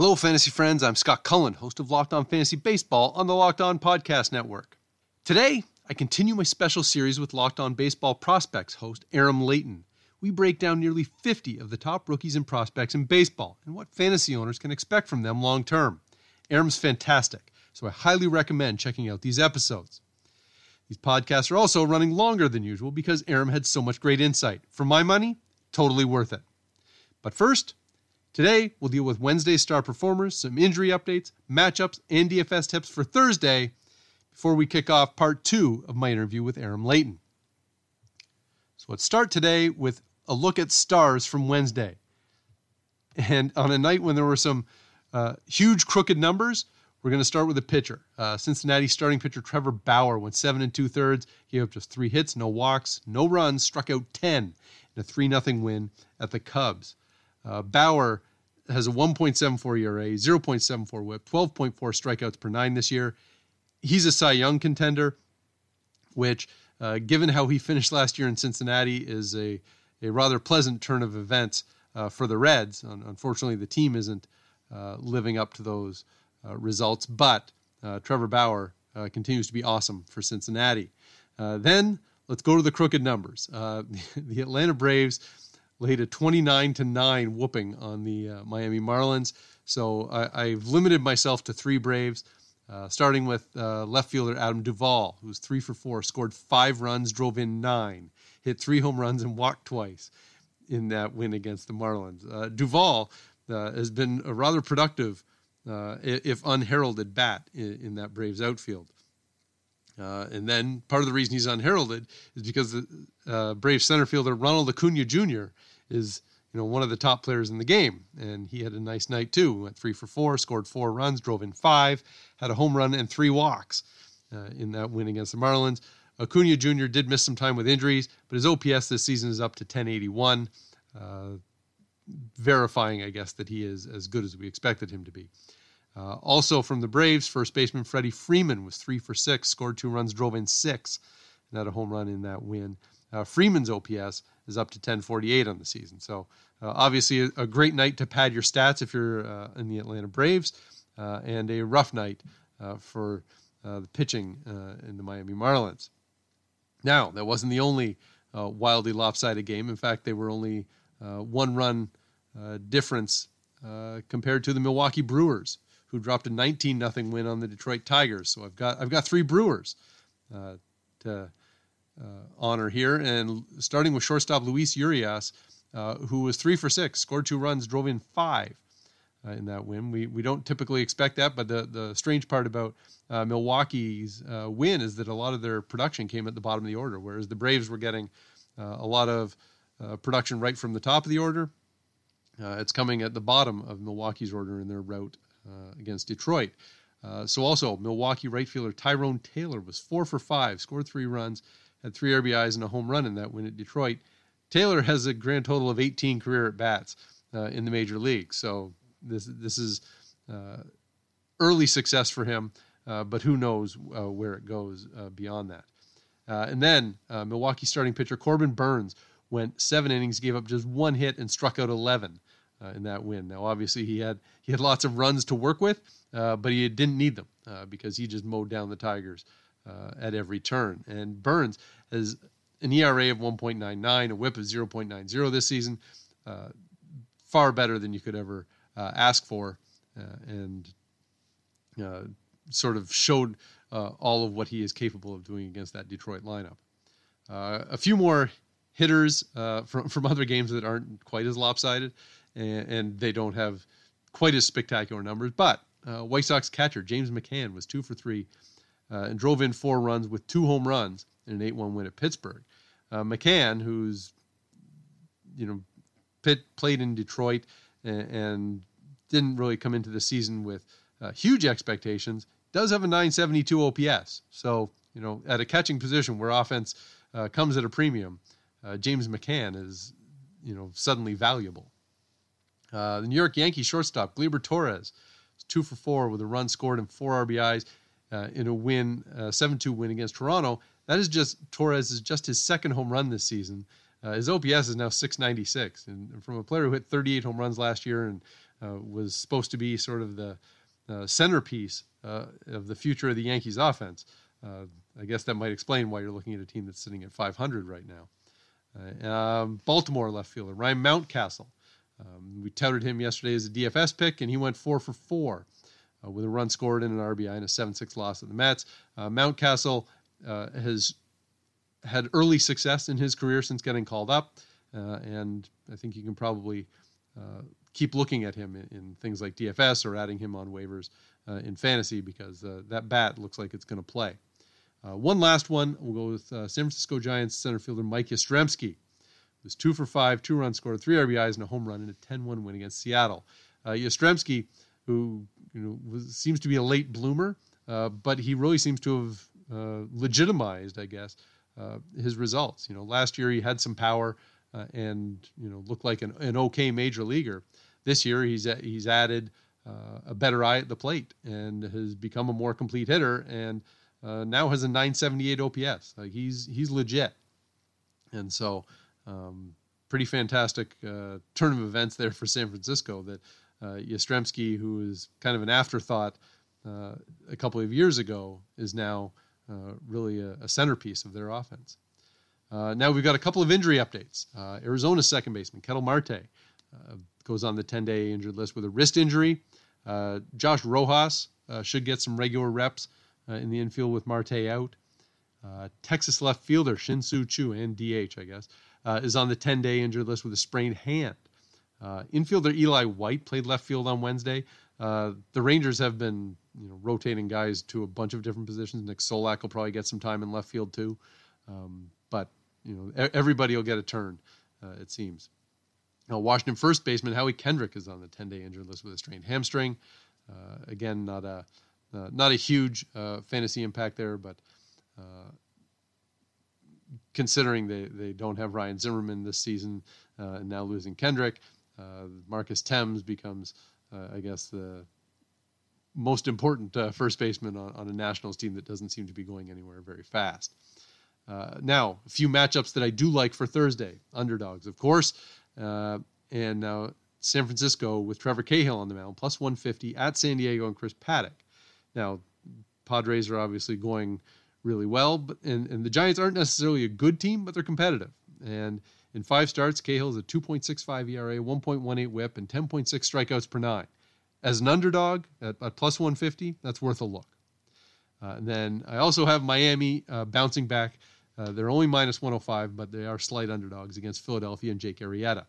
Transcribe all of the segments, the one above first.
Hello, fantasy friends. I'm Scott Cullen, host of Locked On Fantasy Baseball on the Locked On Podcast Network. Today, I continue my special series with Locked On Baseball Prospects host Aram Leighton. We break down nearly 50 of the top rookies and prospects in baseball and what fantasy owners can expect from them long term. Aram's fantastic, so I highly recommend checking out these episodes. These podcasts are also running longer than usual because Aram had so much great insight. For my money, totally worth it. But first, Today, we'll deal with Wednesday's star performers, some injury updates, matchups, and DFS tips for Thursday before we kick off part two of my interview with Aram Leighton. So let's start today with a look at stars from Wednesday. And on a night when there were some uh, huge crooked numbers, we're going to start with a pitcher. Uh, Cincinnati starting pitcher Trevor Bauer went seven and two thirds, gave up just three hits, no walks, no runs, struck out 10 in a 3 0 win at the Cubs. Uh, Bauer has a 1.74 ERA, 0.74 whip, 12.4 strikeouts per nine this year. He's a Cy Young contender, which, uh, given how he finished last year in Cincinnati, is a, a rather pleasant turn of events uh, for the Reds. unfortunately, the team isn't uh, living up to those uh, results, but uh, Trevor Bauer continues to be awesome for Cincinnati. then let's go to the crooked numbers. the Atlanta Braves laid a 29 to 9 whooping on the uh, Miami Marlins. So I, have limited myself to three Braves, uh, starting with uh, left fielder Adam Duvall, who's three for four, scored five runs, drove in nine, hit three home runs, and walked twice in that win against the Marlins. Uh, Duvall uh, has been a rather productive, uh, if unheralded, bat in, in that Braves outfield. Uh, and then part of the reason he's unheralded is because the uh, Brave center fielder Ronald Acuna Jr. is you know one of the top players in the game, and he had a nice night too. Went three for four, scored four runs, drove in five, had a home run and three walks uh, in that win against the Marlins. Acuna Jr. did miss some time with injuries, but his OPS this season is up to 1081, uh, verifying, I guess, that he is as good as we expected him to be. Uh, also from the Braves, first baseman Freddie Freeman was three for six, scored two runs, drove in six, and had a home run in that win. Uh, Freeman's OPS is up to 1048 on the season. So uh, obviously a, a, great night to pad your stats if you're uh, in the Atlanta Braves, uh, and a rough night uh, for the pitching in the Miami Marlins. Now that wasn't the only wildly lopsided game. In fact, they were only one run difference compared to the Milwaukee Brewers who dropped a 19 nothing win on the Detroit Tigers. So I've got I've got three Brewers uh, to uh, honor here, and starting with shortstop Luis Urias, uh, who was three for six, scored two runs, drove in five. Uh, in that win, we we don't typically expect that, but the the strange part about uh, Milwaukee's uh, win is that a lot of their production came at the bottom of the order, whereas the Braves were getting a lot of production right from the top of the order. it's coming at the bottom of Milwaukee's order in their route uh, against Detroit. Uh, so also Milwaukee right fielder Tyrone Taylor was four for five, scored three runs, had three RBIs and a home run in that win at Detroit. Taylor has a grand total of 18 career at bats uh, in the major league. So this this is uh, early success for him, uh, but who knows uh, where it goes beyond that. and then Milwaukee starting pitcher Corbin Burnes went seven innings, gave up just one hit, and struck out 11 uh, in that win. Now, obviously, he had he had lots of runs to work with, uh, but he didn't need them uh, because he just mowed down the Tigers uh, at every turn. And Burnes has an ERA of 1.99, a WHIP of 0.90 this season, uh, far better than you could ever uh, ask for, and sort of showed all of what he is capable of doing against that Detroit lineup. a few more hitters from from other games that aren't quite as lopsided and, and they don't have quite as spectacular numbers. But uh, White Sox catcher James McCann was two for three uh, and drove in four runs with two home runs in an 8 1 win at Pittsburgh. Uh, McCann, who's you know pit, played in Detroit and, and, didn't really come into the season with uh, huge expectations, does have a 972 OPS. So, you know, at a catching position where offense uh, comes at a premium, uh, James McCann is, you know, suddenly valuable. Uh, the New York Yankees shortstop, Gleyber Torres, is two for four with a run scored and four RBIs uh, in a win, 7 2 win against Toronto. That is just, Torres is just his second home run this season. Uh, his OPS is now 696. And from a player who hit 38 home runs last year and uh, was supposed to be sort of the uh, centerpiece uh, of the future of the Yankees offense, uh, I guess that might explain why you're looking at a team that's sitting at 500 right now. Uh, um, Baltimore left fielder Ryan Mountcastle. Um, we touted him yesterday as a DFS pick, and he went four for four with a run scored and an RBI and a 7 6 loss at the Mets. Mountcastle has had early success in his career since getting called up, uh, and I think you can probably uh, keep looking at him in, in, things like DFS or adding him on waivers uh, in fantasy because uh, that bat looks like it's going to play. Uh, one last one, we'll go with uh, San Francisco Giants center fielder Mike Yastrzemski. It was two for five, two runs scored, three RBIs, and a home run in a 10-1 win against Seattle. Uh, Yastrzemski, who you know was, seems to be a late bloomer, but he really seems to have legitimized, I guess, uh, his results. You know, last year he had some power uh, and you know looked like an, an okay major leaguer. This year he's he's added uh, a better eye at the plate and has become a more complete hitter and uh, now has a 978 OPS. Like he's he's legit, and so um, pretty fantastic uh, turn of events there for San Francisco. That uh, Yastrzemski, who is kind of an afterthought a couple of years ago, is now uh, really a, a, centerpiece of their offense. Uh, now we've got a couple of injury updates. Uh, Arizona's second baseman, Ketel Marte, goes on the 10 day injured list with a wrist injury. Josh Rojas should get some regular reps in the infield with Marte out. Uh, Texas left fielder Shin-Soo Choo and DH, I guess, uh, is on the 10 day injured list with a sprained hand. Uh, infielder Eli White played left field on Wednesday. the Rangers have been you know rotating guys to a bunch of different positions. Nick Solak will probably get some time in left field too, um, but you know everybody will get a turn. Uh, it seems. Now Washington first baseman Howie Kendrick is on the 10-day injured list with a strained hamstring. Uh, again, not a uh, not a huge uh, fantasy impact there, but uh, considering they, they don't have Ryan Zimmerman this season uh, and now losing Kendrick, Marcus Thames becomes, I guess, the most important uh, first baseman on, on, a Nationals team that doesn't seem to be going anywhere very fast. Uh, now, a few matchups that I do like for Thursday. Underdogs, of course. Uh, and now San Francisco with Trevor Cahill on the mound, plus 150 at San Diego and Chris Paddack. Now, Padres are obviously going really well, but and, and the Giants aren't necessarily a good team, but they're competitive. And in five starts, Cahill is a 2.65 ERA, 1.18 WHIP, and 10.6 strikeouts per nine as an underdog at, at plus 150, that's worth a look. Uh, and then I also have Miami uh, bouncing back. Uh, they're only minus 105, but they are slight underdogs against Philadelphia and Jake Arrieta.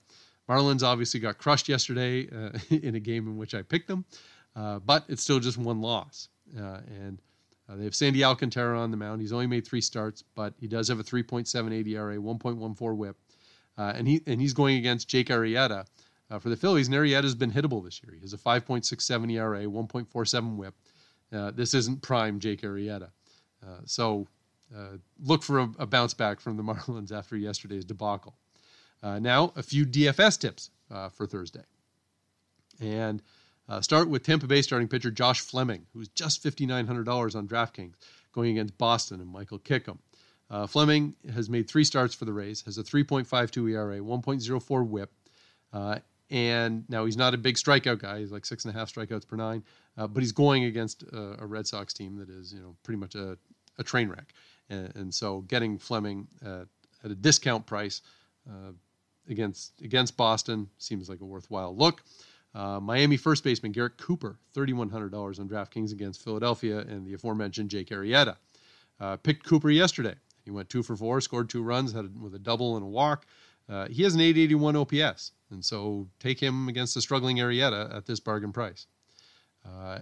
Marlins obviously got crushed yesterday uh, in a game in which I picked them, uh, but it's still just one loss. Uh, and they have Sandy Alcantara on the mound. He's only made three starts, but he does have a 3.78 ERA, 1.14 WHIP, and he and he's going against Jake Arrieta, uh, for the Phillies, And Arrieta has been hittable this year. He has a 5.67 ERA, 1.47 WHIP. Uh, this isn't prime Jake Arrieta. Uh, so uh, look for a, a, bounce back from the Marlins after yesterday's debacle. Uh, now, a few DFS tips uh, for Thursday. And start with Tampa Bay starting pitcher Josh Fleming, who's just $5,900 on DraftKings, going against Boston and Michael Kickham. Fleming has made three starts for the Rays, has a 3.52 ERA, 1.04 WHIP, uh, and now he's not a big strikeout guy. He's like six and a half strikeouts per nine, uh, but he's going against a, a, Red Sox team that is, you know, pretty much a, a train wreck. And, and, so getting Fleming at, at a discount price uh, against against Boston seems like a worthwhile look. Uh, Miami first baseman Garrett Cooper, $3,100 on DraftKings against Philadelphia and the aforementioned Jake Arrieta. Uh, picked Cooper yesterday. He went two for four, scored two runs, had a, with a double and a walk. Uh, he has an 881 OPS, and so take him against the struggling Arrieta at this bargain price. Uh,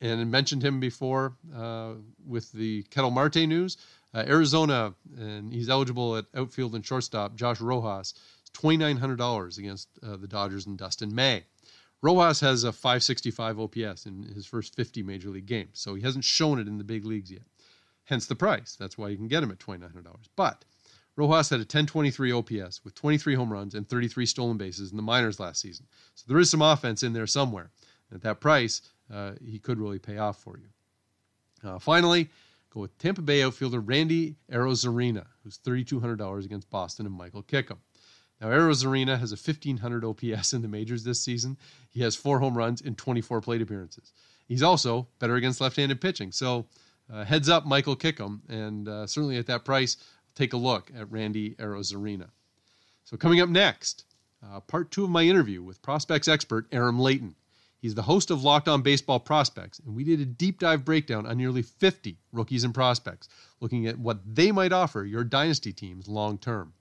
and I mentioned him before uh, with the Ketel Marte news. Uh, Arizona, and he's eligible at outfield and shortstop. Josh Rojas, $2,900 against uh, the Dodgers and Dustin May. Rojas has a 565 OPS in his first 50 major league games, so he hasn't shown it in the big leagues yet. Hence the price. That's why you can get him at $2,900. But Rojas had a 1023 OPS with 23 home runs and 33 stolen bases in the minors last season. So there is some offense in there somewhere. At that price, uh, he could really pay off for you. Uh, finally, go with Tampa Bay outfielder Randy Arozarena, who's $3,200 against Boston and Michael Kickham. Now, Arozarena has a 1500 OPS in the majors this season. He has four home runs in 24 plate appearances. He's also better against left handed pitching. So, uh, heads up, Michael Kickham. And uh, certainly at that price, take a look at Randy Arozarena. So, coming up next, uh, part two of my interview with prospects expert Aram Leighton. He's the host of Locked On Baseball Prospects, and we did a deep dive breakdown on nearly 50 rookies and prospects, looking at what they might offer your dynasty teams long term.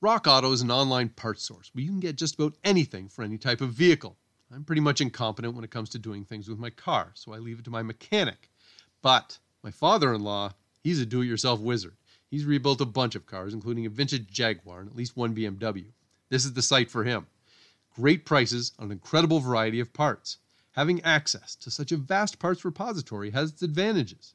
Rock Auto is an online parts source where you can get just about anything for any type of vehicle. I'm pretty much incompetent when it comes to doing things with my car, so I leave it to my mechanic. But my father in law, he's a do it yourself wizard. He's rebuilt a bunch of cars, including a vintage Jaguar and at least one BMW. This is the site for him. Great prices on an incredible variety of parts. Having access to such a vast parts repository has its advantages.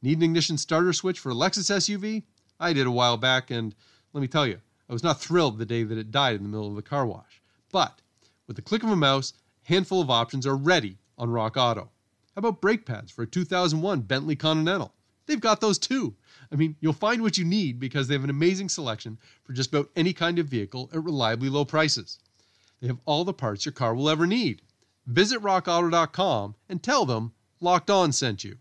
Need an ignition starter switch for a Lexus SUV? I did a while back, and let me tell you, I was not thrilled the day that it died in the middle of the car wash. But with the click of a mouse, a handful of options are ready on Rock Auto. About brake pads for a 2001 Bentley Continental? They've got those too. I mean, you'll find what you need because they have an amazing selection for just about any kind of vehicle at reliably low prices. They have all the parts your car will ever need. Visit rockauto.com and tell them Locked On sent you.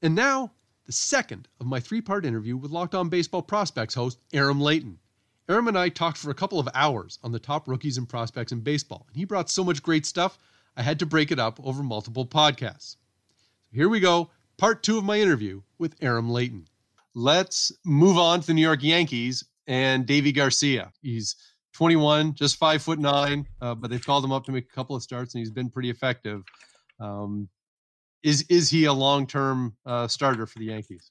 And now, the second of my three part interview with Locked On Baseball Prospects host Aram Leighton. Aram and I talked for a couple of hours on the top rookies and prospects in baseball, and he brought so much great stuff, I had to break it up over multiple podcasts. So here we go, part two of my interview with Aram Leighton. Let's move on to the New York Yankees and Deivi Garcia. He's 21, just five foot nine, uh, but they've called him up to make a couple of starts, and he's been pretty effective. Um, is is he a long term uh, starter for the Yankees?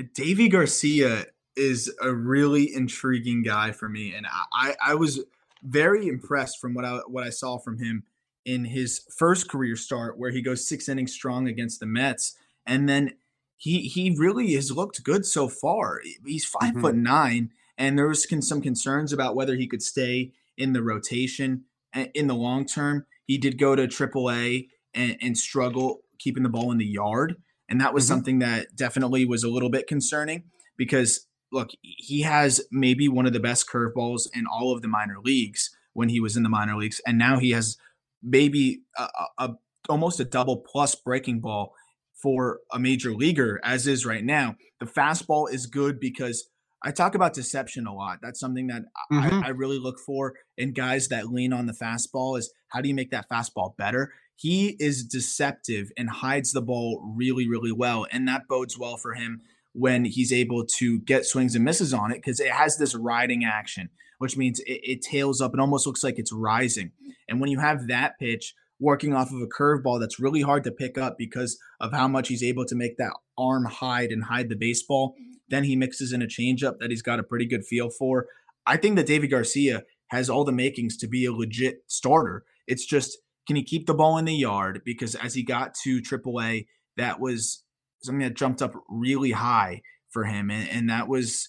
Deivi Garcia is a really intriguing guy for me, and I I was very impressed from what I what I saw from him in his first career start, where he goes six innings strong against the Mets, and then he he really has looked good so far. He's 5 mm-hmm. foot nine, and there was some concerns about whether he could stay in the rotation eh, in the long term. He did go to AAA and, and struggle keeping the ball in the yard. And that was mm-hmm. something that definitely was a little bit concerning because look, he has maybe one of the best curveballs in all of the minor leagues when he was in the minor leagues, and now he has maybe a, a, almost a double plus breaking ball for a major leaguer as is right now. The fastball is good because I talk about deception a lot. That's something that mm-hmm. I, I, really look for in guys that lean on the fastball is how do you make that fastball better? He is deceptive and hides the ball really, really well. And that bodes well for him when he's able to get swings and misses on it because it has this riding action, which means it, it tails up and almost looks like it's rising. And when you have that pitch, working off of a curveball that's really hard to pick up because of how much he's able to make that arm hide and hide the baseball. Mm-hmm. Then he mixes in a changeup that he's got a pretty good feel for. I think that Deivi Garcia has all the makings to be a legit starter. It's just can he keep the ball in the yard? Because as he got to AAA, that was something that jumped up really high for him, and, and that was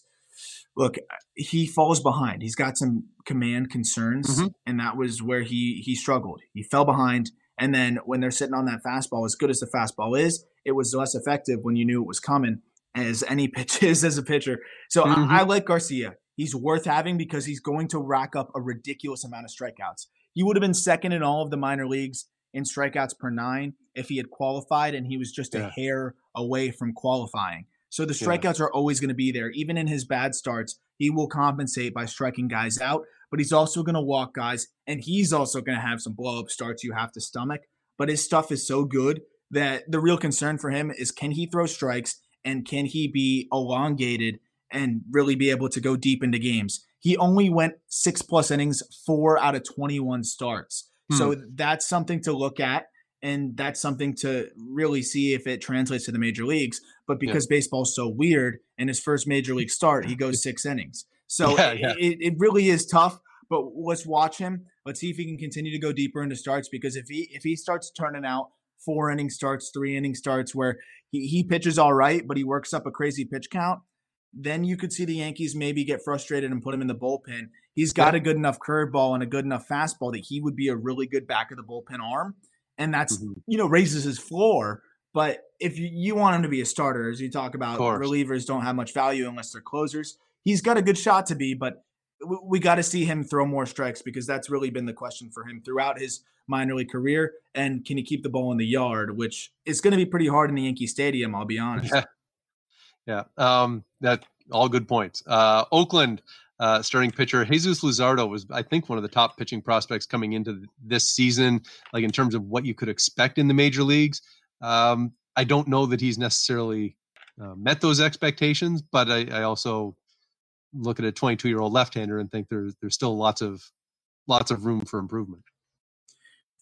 look he falls behind. He's got some command concerns, mm-hmm. and that was where he he struggled. He fell behind, and then when they're sitting on that fastball, as good as the fastball is, it was less effective when you knew it was coming as any pitch is as a pitcher. So mm-hmm. I, I like Garcia. He's worth having because he's going to rack up a ridiculous amount of strikeouts. He would have been second in all of the minor leagues in strikeouts per nine if he had qualified, and he was just yeah. a hair away from qualifying. So the strikeouts yeah. are always going to be there. Even in his bad starts, he will compensate by striking guys out, but he's also going to walk guys, and he's also going to have some blow up starts you have to stomach. But his stuff is so good that the real concern for him is can he throw strikes and can he be elongated and really be able to go deep into games? He only went six plus innings, four out of 21 starts. Hmm. So that's something to look at. And that's something to really see if it translates to the major leagues. But because yeah. baseball's so weird, in his first major league start, he goes six innings. So yeah, yeah. It, it really is tough. But let's watch him. Let's see if he can continue to go deeper into starts because if he if he starts turning out four inning starts, three inning starts where he, he pitches all right, but he works up a crazy pitch count, then you could see the Yankees maybe get frustrated and put him in the bullpen. He's got a good enough curveball and a good enough fastball that he would be a really good back of the bullpen arm. And that's, mm-hmm. you know, raises his floor. But if you, you want him to be a starter, as you talk about, relievers don't have much value unless they're closers. He's got a good shot to be, but we, we got to see him throw more strikes because that's really been the question for him throughout his minor league career. And can he keep the ball in the yard, which is going to be pretty hard in the Yankee Stadium, I'll be honest. Yeah. Yeah. Um, that all good points. Uh, Oakland uh, starting pitcher Jesus Luzardo was, I think, one of the top pitching prospects coming into this season, like in terms of what you could expect in the major leagues. Um, I don't know that he's necessarily uh, met those expectations, but I, I also look at a 22 year old left hander and think there's there's still lots of lots of room for improvement.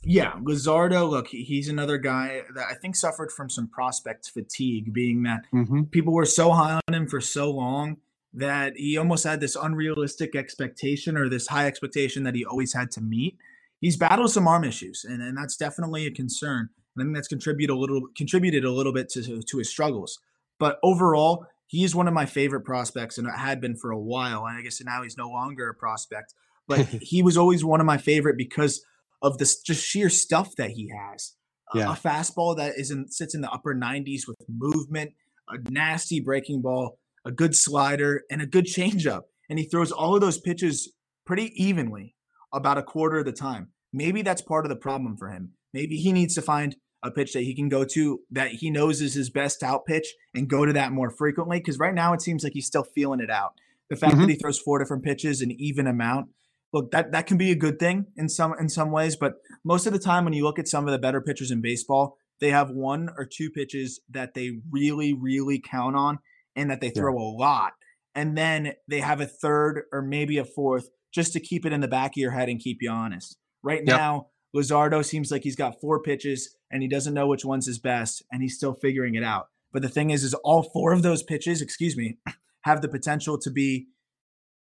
Yeah, Luzardo, look, he's another guy that I think suffered from some prospect fatigue, being that mm-hmm. people were so high on him for so long that he almost had this unrealistic expectation or this high expectation that he always had to meet. He's battled some arm issues, and, and that's definitely a concern. And I think that's contributed a little contributed a little bit to, to his struggles. But overall, he's one of my favorite prospects and it had been for a while. And I guess now he's no longer a prospect, but he was always one of my favorite because of this just sheer stuff that he has. Yeah. A, a fastball that is in, sits in the upper 90s with movement, a nasty breaking ball, a good slider, and a good changeup. And he throws all of those pitches pretty evenly about a quarter of the time. Maybe that's part of the problem for him. Maybe he needs to find a pitch that he can go to that he knows is his best out pitch and go to that more frequently. Because right now it seems like he's still feeling it out. The fact mm-hmm. that he throws four different pitches, an even amount, look that that can be a good thing in some in some ways. But most of the time, when you look at some of the better pitchers in baseball, they have one or two pitches that they really really count on and that they throw yeah. a lot, and then they have a third or maybe a fourth just to keep it in the back of your head and keep you honest. Right yep. now, Luzardo seems like he's got four pitches and he doesn't know which one's his best and he's still figuring it out. But the thing is, is all four of those pitches, excuse me, have the potential to be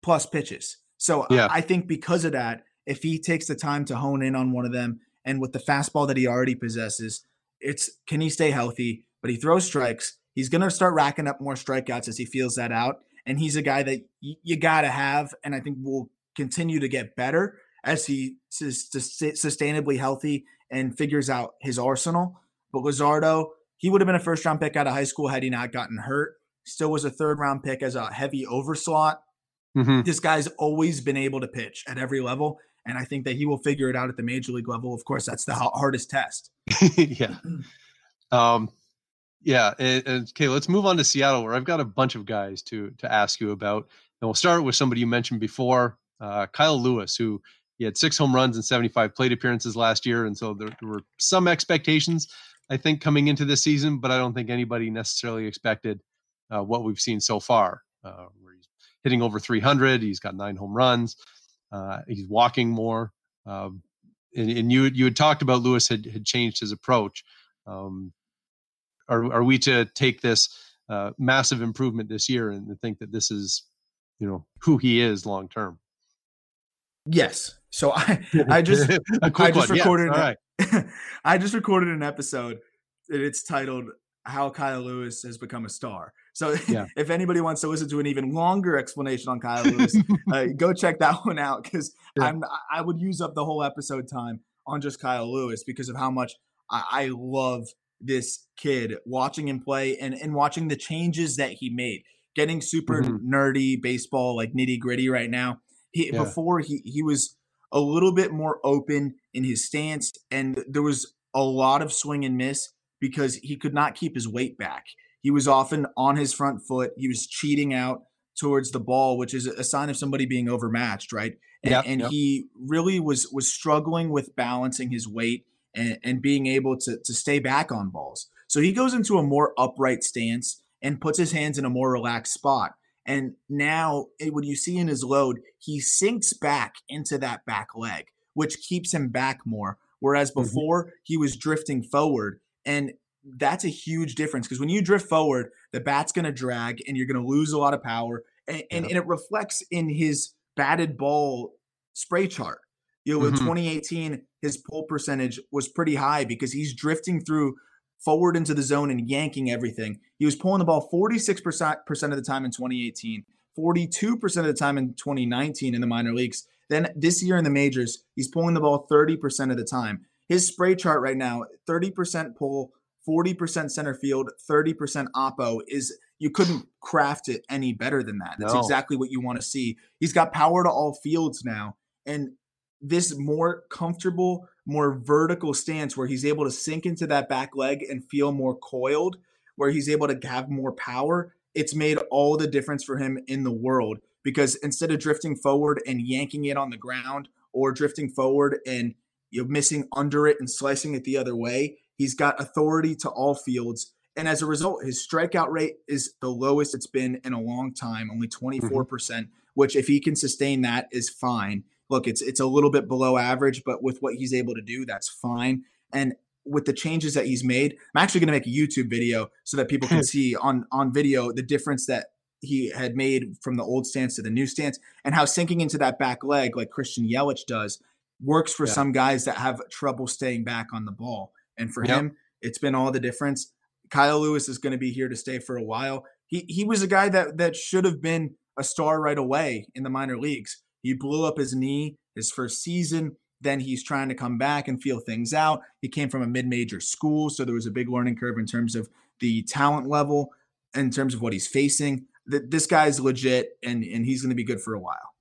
plus pitches. So yeah. I think because of that, if he takes the time to hone in on one of them and with the fastball that he already possesses, it's can he stay healthy? But he throws strikes. He's going to start racking up more strikeouts as he feels that out. And he's a guy that y- you got to have. And I think will continue to get better as he is sustainably healthy and figures out his arsenal. But Luzardo, he would have been a first round pick out of high school had he not gotten hurt. Still was a third round pick as a heavy overslot. Mm-hmm. This guy's always been able to pitch at every level. And I think that he will figure it out at the major league level. Of course, that's the hardest test. yeah. Um, yeah. And, and, okay, let's move on to Seattle, where I've got a bunch of guys to to ask you about. And we'll start with somebody you mentioned before, uh, Kyle Lewis, who he had six home runs and 75 plate appearances last year. And so there, there, were some expectations, I think, coming into this season, but I don't think anybody necessarily expected uh, what we've seen so far, uh, where he's hitting over 300. He's got nine home runs. Uh, he's walking more. Um, and, and, you you had talked about Lewis had, had changed his approach. Um, are, are we to take this uh, massive improvement this year and think that this is, you know, who he is long term? Yes. So I I just I just one. recorded yes. an, I just recorded an episode and it's titled How Kyle Lewis Has Become a Star. So yeah. if anybody wants to listen to an even longer explanation on Kyle Lewis, uh, go check that one out because yeah. I'm I would use up the whole episode time on just Kyle Lewis because of how much I, I love this kid watching him play and, and watching the changes that he made. Getting super mm-hmm. nerdy baseball, like nitty gritty right now. He, yeah. Before he he was a little bit more open in his stance, and there was a lot of swing and miss because he could not keep his weight back. He was often on his front foot. He was cheating out towards the ball, which is a sign of somebody being overmatched, right? And, yep, and yep. he really was was struggling with balancing his weight and, and being able to to stay back on balls. So he goes into a more upright stance and puts his hands in a more relaxed spot. And now, eh, when you see in his load, he sinks back into that back leg, which keeps him back more. Whereas mm-hmm. before, mm-hmm. he was drifting forward. And that's a huge difference because when you drift forward, the bat's going to drag and you're going to lose a lot of power. And, and, and, it reflects in his batted ball spray chart. You know, in Mhm. 2018, his pull percentage was pretty high because he's drifting through forward into the zone and yanking everything. He was pulling the ball 46% of the time in 2018, 42% of the time in 2019 in the minor leagues. Then this year in the majors, he's pulling the ball 30% of the time. His spray chart right now, 30% pull, 40% center field, 30% oppo is you couldn't craft it any better than that. That's No. exactly what you want to see. He's got power to all fields now. And this more comfortable, more vertical stance where he's able to sink into that back leg and feel more coiled, where he's able to have more power, it's made all the difference for him in the world. Because instead of drifting forward and yanking it on the ground or drifting forward and you're missing under it and slicing it the other way, he's got authority to all fields. And as a result, his strikeout rate is the lowest it's been in a long time, only mm-hmm. 24%, percent which if he can sustain that is fine look, it's it's a little bit below average, but with what he's able to do, that's fine. And with the changes that he's made, I'm actually going to make a YouTube video so that people can see on on video the difference that he had made from the old stance to the new stance, and how sinking into that back leg, like Christian Yelich does, works for Yeah. some guys that have trouble staying back on the ball. And for Yep. him, it's been all the difference. Kyle Lewis is going to be here to stay for a while. He he was a guy that that should have been a star right away in the minor leagues. He blew up his knee his first season. Then he's trying to come back and feel things out. He came from a mid-major school, so there was a big learning curve in terms of the talent level, in terms of what he's facing. Th- This guy's legit, and and he's going to be good for a while.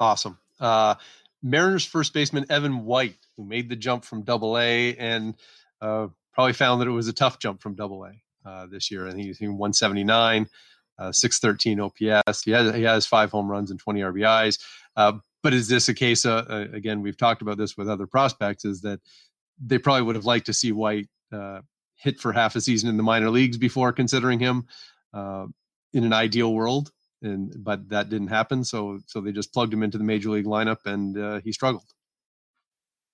Awesome. Uh, Mariners first baseman Evan White, who made the jump from Double A and uh, probably found that it was a tough jump from Double A uh, this year, I think he's in 179, uh, 613 OPS. He has he has five home runs and 20 RBIs. Uh, but is this a case? Uh, uh, again, we've talked about this with other prospects. Is that they probably would have liked to see White uh, hit for half a season in the minor leagues before considering him uh, in an ideal world and but that didn't happen so so they just plugged him into the major league lineup and uh, he struggled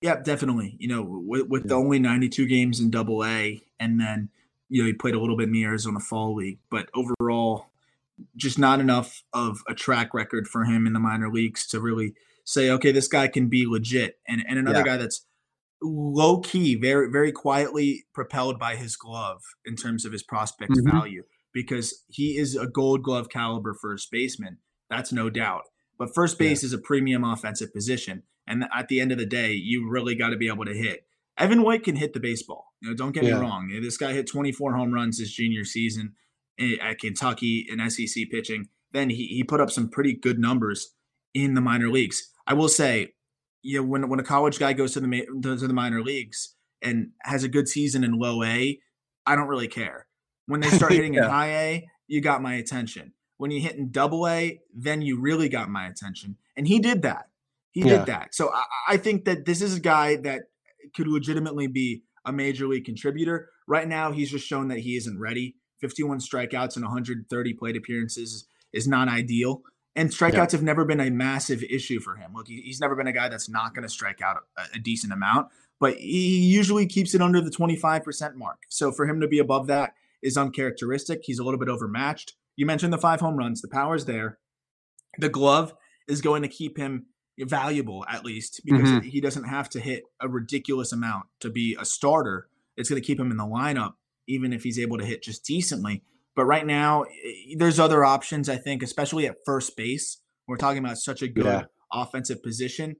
Yeah, definitely. You know, with, with the only 92 games in Double A, and then you know he played a little bit in the Arizona Fall League, but overall, just not enough of a track record for him in the minor leagues to really say, okay, this guy can be legit. And and another Yeah. guy that's low key, very very quietly propelled by his glove in terms of his prospect Mhm. value, because he is a Gold Glove caliber first baseman. That's no doubt. But first Yeah. base is a premium offensive position, and at the end of the day, you really got to be able to hit. Evan White can hit the baseball. You know, don't get Yeah. me wrong. This guy hit 24 home runs his junior season at Kentucky in SEC pitching. Then he, he put up some pretty good numbers in the minor leagues. I will say, you know, when when a college guy goes to the to the minor leagues and has a good season in low A, I don't really care. When they start hitting in high A, you got my attention. When you hit in double A, then you really got my attention. And he did that. He Yeah. did that. So I, I think that this is a guy that could legitimately be a major league contributor. Right now, he's just shown that he isn't ready. 51 strikeouts and 130 plate appearances is not ideal. And strikeouts have never been a massive issue for him. Look, he's never been a guy that's not going to strike out a, a decent amount, but he usually keeps it under the 25% mark. So for him to be above that is uncharacteristic. He's a little bit overmatched. You mentioned the five home runs, the power's there. The glove is going to keep him valuable at least because Mhm. he doesn't have to hit a ridiculous amount to be a starter. It's going to keep him in the lineup even if he's able to hit just decently. But right now, eh, there's other options, I think, especially at first base. We're talking about such a good Yeah. offensive position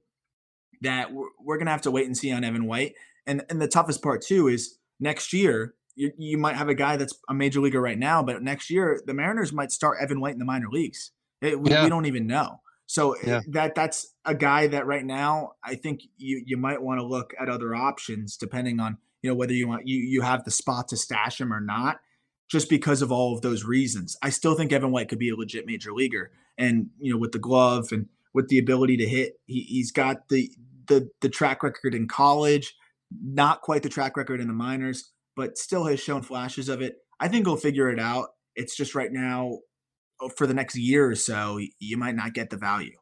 that we're, we're going to have to wait and see on Evan White. And and the toughest part too is next year you, you might have a guy that's a major leaguer right now, but next year the Mariners might start Evan White in the minor leagues. It- we, Yeah. we don't even know. So eh, Yeah. that that's a guy that right now I think you you might want to look at other options depending on you know whether you want you you have the spot to stash him or not. Just because of all of those reasons, I still think Evan White could be a legit major leaguer, and you know with the glove and with the ability to hit, he, he's got the the the track record in college, not quite the track record in the minors, but still has shown flashes of it. I think he'll figure it out. It's just right now for the next year or so, you might not get the value.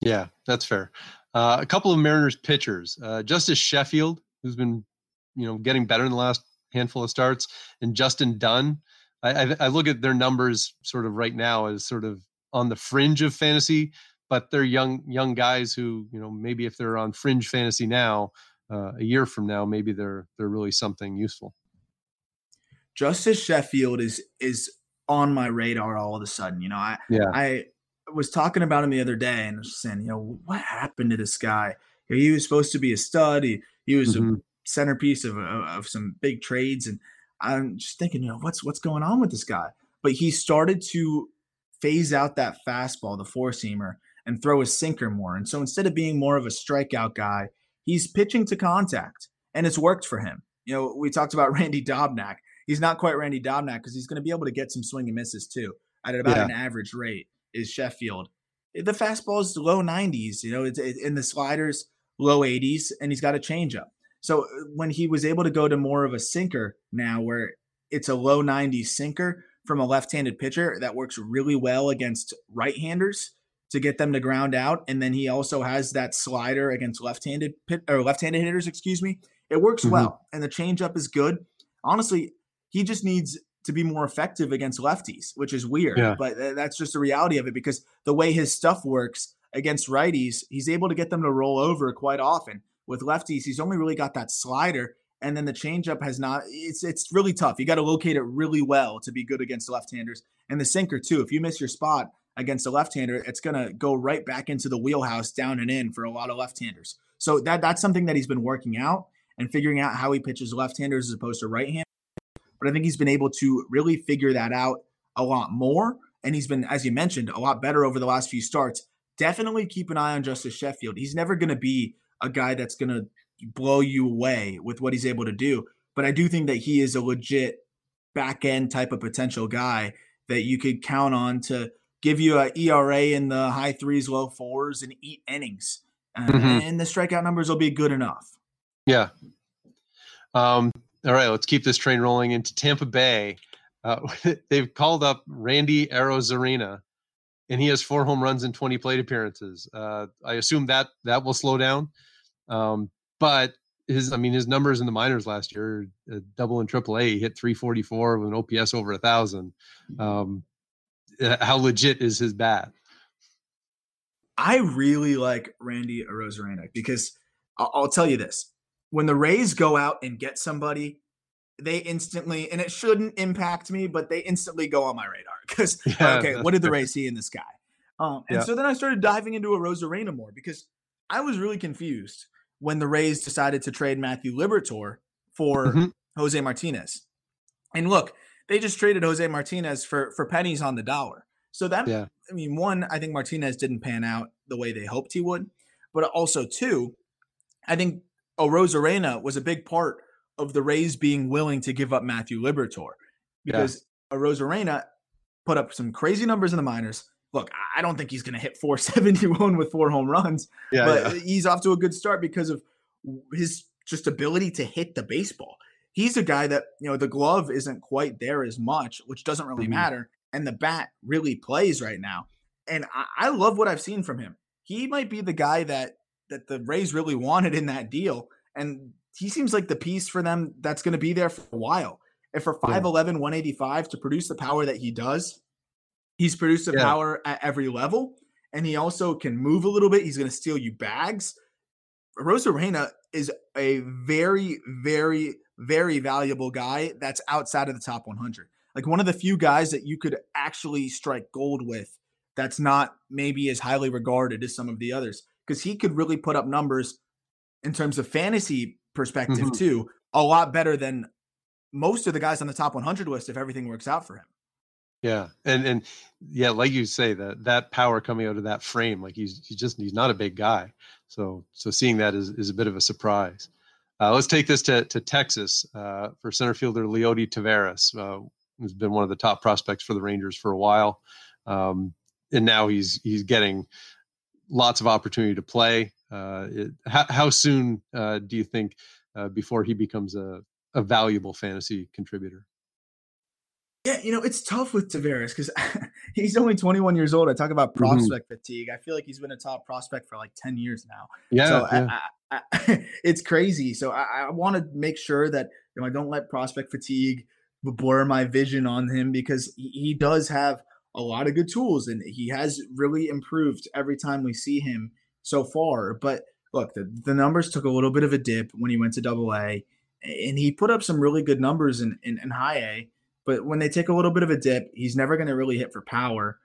Yeah, that's fair. Uh, a couple of Mariners pitchers, uh, Justus Sheffield, who's been, you know, getting better in the last handful of starts, and Justin Dunn. I, I, I look at their numbers sort of right now as sort of on the fringe of fantasy but they're young young guys who you know maybe if they're on fringe fantasy now, uh, a year from now maybe they're they're really something useful. Justus Sheffield is is on my radar all of a sudden. You know, I yeah. I was talking about him the other day and was saying, you know, what happened to this guy? He was supposed to be a stud. He, he was mm-hmm. a centerpiece of, of some big trades, and I'm just thinking, you know, what's what's going on with this guy? But he started to phase out that fastball, the four seamer, and throw a sinker more. And so instead of being more of a strikeout guy, he's pitching to contact, and it's worked for him. You know, we talked about Randy Dobnak. He's not quite Randy Dobnak because he's going to be able to get some swing and misses too at about yeah. an average rate. Is Sheffield the fastball is low 90s? You know, it's in the sliders low 80s, and he's got a changeup. So uh, when he was able to go to more of a sinker now, where it's a low 90s sinker from a left-handed pitcher that works really well against right-handers to get them to ground out, and then he also has that slider against left-handed pit or left-handed hitters. Excuse me, it works mm-hmm. well, and the changeup is good. Honestly, he just needs to be more effective against lefties, which is weird, yeah. but that's just the reality of it because the way his stuff works against righties, he's able to get them to roll over quite often. With lefties, he's only really got that slider, and then the changeup has not. It's it's really tough. You got to locate it really well to be good against left-handers, and the sinker too. If you miss your spot against a left-hander, it's gonna go right back into the wheelhouse, down and in for a lot of left-handers. So that that's something that he's been working out and figuring out how he pitches left-handers as opposed to right-handers but I think he's been able to really figure that out a lot more. And he's been, as you mentioned, a lot better over the last few starts. Definitely keep an eye on Justus Sheffield. He's never going to be a guy that's going to blow you away with what he's able to do. But I do think that he is a legit back end type of potential guy that you could count on to give you a ERA in the high threes, low fours, and eat innings. Mm-hmm. And the strikeout numbers will be good enough. Yeah. Um, all right, let's keep this train rolling into Tampa Bay. Uh, they've called up Randy Arozarena, and he has four home runs and 20 plate appearances. Uh, I assume that that will slow down. Um, but his, I mean, his numbers in the minors last year, uh, double and triple A, he hit 344 with an OPS over a thousand. Um, uh, how legit is his bat? I really like Randy Arozarena because I'll, I'll tell you this when the Rays go out and get somebody, they instantly, and it shouldn't impact me, but they instantly go on my radar because, yeah, okay, what did the Rays see in this guy? Um, and yeah. so then I started diving into Arozarena more because I was really confused when the Rays decided to trade Matthew Liberatore for mm-hmm. Jose Martinez. And look, they just traded Jose Martinez for for pennies on the dollar. So that yeah. I mean, one, I think Martinez didn't pan out the way they hoped he would, but also two, I think Arozarena was a big part of the Rays being willing to give up Matthew Liberatore because yeah. Arozarena put up some crazy numbers in the minors. Look, I don't think he's going to hit 471 with four home runs, yeah, but yeah. he's off to a good start because of his just ability to hit the baseball. He's a guy that, you know, the glove isn't quite there as much, which doesn't really mm-hmm. matter. And the bat really plays right now. And I, I love what I've seen from him. He might be the guy that that the Rays really wanted in that deal. And he seems like the piece for them that's going to be there for a while. And for 5'11, 185 to produce the power that he does, he's produced the yeah. power at every level. And he also can move a little bit. He's going to steal you bags. Arozarena is a very, very, very valuable guy that's outside of the top 100. Like one of the few guys that you could actually strike gold with that's not maybe as highly regarded as some of the others because he could really put up numbers in terms of fantasy perspective mm-hmm. too, a lot better than most of the guys on the top 100 list if everything works out for him. Yeah, and and yeah, like you say that that power coming out of that frame, like he's he's just he's not a big guy, so so seeing that is is a bit of a surprise. Uh, let's take this to to Texas uh, for center fielder Leody Taveras, uh, who's been one of the top prospects for the Rangers for a while, um, and now he's he's getting lots of opportunity to play. Uh, it, how, how, soon uh, do you think uh, before he becomes a, a valuable fantasy contributor? Yeah, you know, it's tough with Taveras because he's only 21 years old. I talk about mm-hmm. prospect mm-hmm. fatigue. I feel like he's been a top prospect for like 10 years now. Yeah. So yeah. I, I, it's crazy. So I, I want to make sure that, you know, I don't let prospect fatigue blur my vision on him because he, he does have a lot of good tools, and he has really improved every time we see him so far. But look, the, the numbers took a little bit of a dip when he went to double A, and he put up some really good numbers in, in, in high A. But when they take a little bit of a dip, he's never going to really hit for power.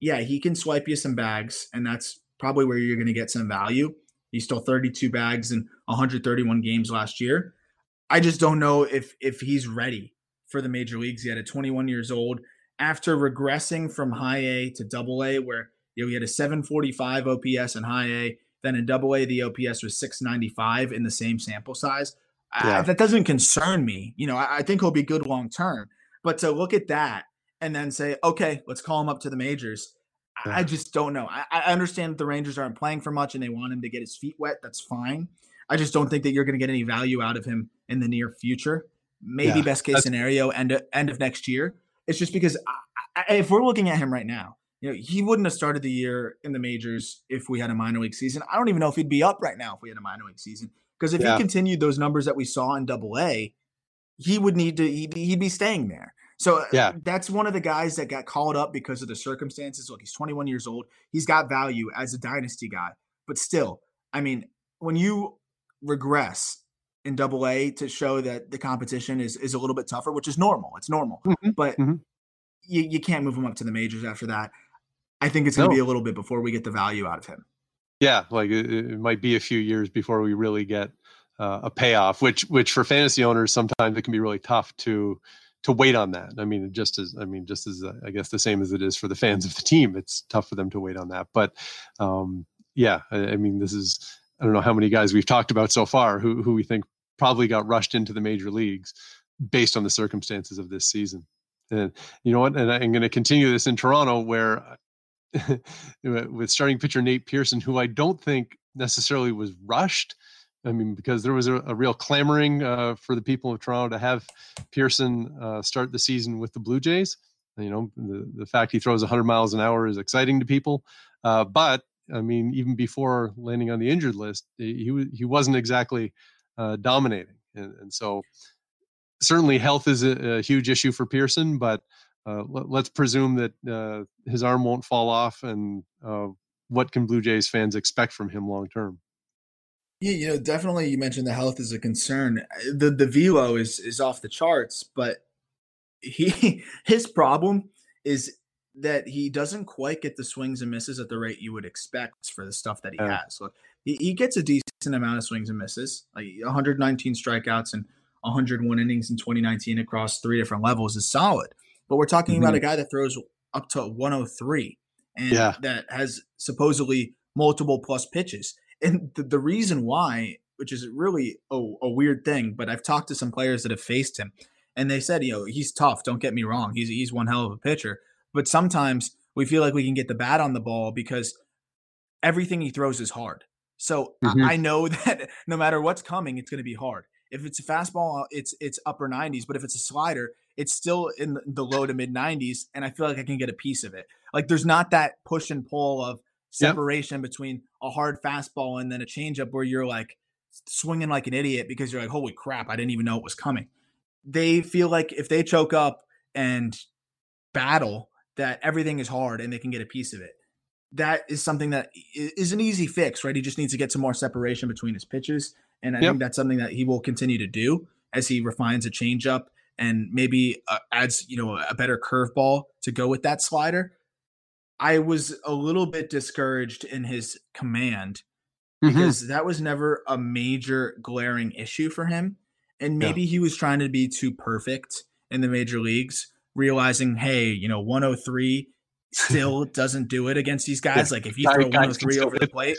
Yeah, he can swipe you some bags, and that's probably where you're going to get some value. He stole 32 bags in 131 games last year. I just don't know if if he's ready for the major leagues yet at 21 years old after regressing from high A to double A where you know he had a 745 OPS in high A, then in double A the OPS was 695 in the same sample size. Yeah. I, that doesn't concern me. You know, I, I think he'll be good long term. But to look at that and then say, okay, let's call him up to the majors. Yeah. I just don't know. I, I understand the Rangers aren't playing for much and they want him to get his feet wet. That's fine. I just don't think that you're going to get any value out of him in the near future. Maybe yeah, best case scenario end of, end of next year. It's just because I, I, if we're looking at him right now, you know, he wouldn't have started the year in the majors if we had a minor league season. I don't even know if he'd be up right now if we had a minor league season. Because if yeah. he continued those numbers that we saw in Double A, he would need to he'd be, he'd be staying there. So uh, yeah. that's one of the guys that got called up because of the circumstances. Look, he's 21 years old. He's got value as a dynasty guy. But still, I mean, when you regress in double A to show that the competition is is a little bit tougher, which is normal. It's normal. Mm-hmm. But mm-hmm. You, you can't move him up to the majors after that. I think it's going to no. be a little bit before we get the value out of him. Yeah, like it, it might be a few years before we really get uh, a payoff, which which for fantasy owners sometimes it can be really tough to to wait on that. I mean, just as I mean, just as uh, I guess the same as it is for the fans of the team, it's tough for them to wait on that. But um, yeah, I, I mean, this is I don't know how many guys we've talked about so far who who we think probably got rushed into the major leagues based on the circumstances of this season. And you know what? And I'm going to continue this in Toronto, where with starting pitcher Nate Pearson, who I don't think necessarily was rushed. I mean, because there was a, a real clamoring uh, for the people of Toronto to have Pearson uh, start the season with the Blue Jays. You know, the, the fact he throws 100 miles an hour is exciting to people. Uh, but I mean, even before landing on the injured list, he he wasn't exactly uh, dominating, and, and, so certainly health is a, a, huge issue for Pearson. But uh, let, us presume that uh, his arm won't fall off, and uh, what can Blue Jays fans expect from him long term? Yeah, you know, definitely. You mentioned the health is a concern. the The velo is is off the charts, but he his problem is that he doesn't quite get the swings and misses at the rate you would expect for the stuff that he yeah. has. So he, he gets a decent amount of swings and misses, like 119 strikeouts and 101 innings in 2019 across three different levels is solid. But we're talking mm-hmm. about a guy that throws up to 103 and yeah. that has supposedly multiple plus pitches. And the, the reason why, which is really a, a weird thing, but I've talked to some players that have faced him and they said, you know, he's tough. Don't get me wrong. He's, he's one hell of a pitcher but sometimes we feel like we can get the bat on the ball because everything he throws is hard. So mm-hmm. I know that no matter what's coming, it's going to be hard. If it's a fastball, it's it's upper 90s, but if it's a slider, it's still in the low to mid 90s, and I feel like I can get a piece of it. Like there's not that push and pull of separation yep. between a hard fastball and then a changeup where you're like swinging like an idiot because you're like, holy crap, I didn't even know it was coming. They feel like if they choke up and battle, that everything is hard and they can get a piece of it. That is something that is an easy fix, right? He just needs to get some more separation between his pitches. And I yep. think that's something that he will continue to do as he refines a changeup and maybe uh, adds, you know, a better curveball to go with that slider. I was a little bit discouraged in his command mm-hmm. because that was never a major glaring issue for him. And maybe yeah. he was trying to be too perfect in the major leagues realizing, hey, you know, 103 still doesn't do it against these guys. Like if you throw 103 over the plate,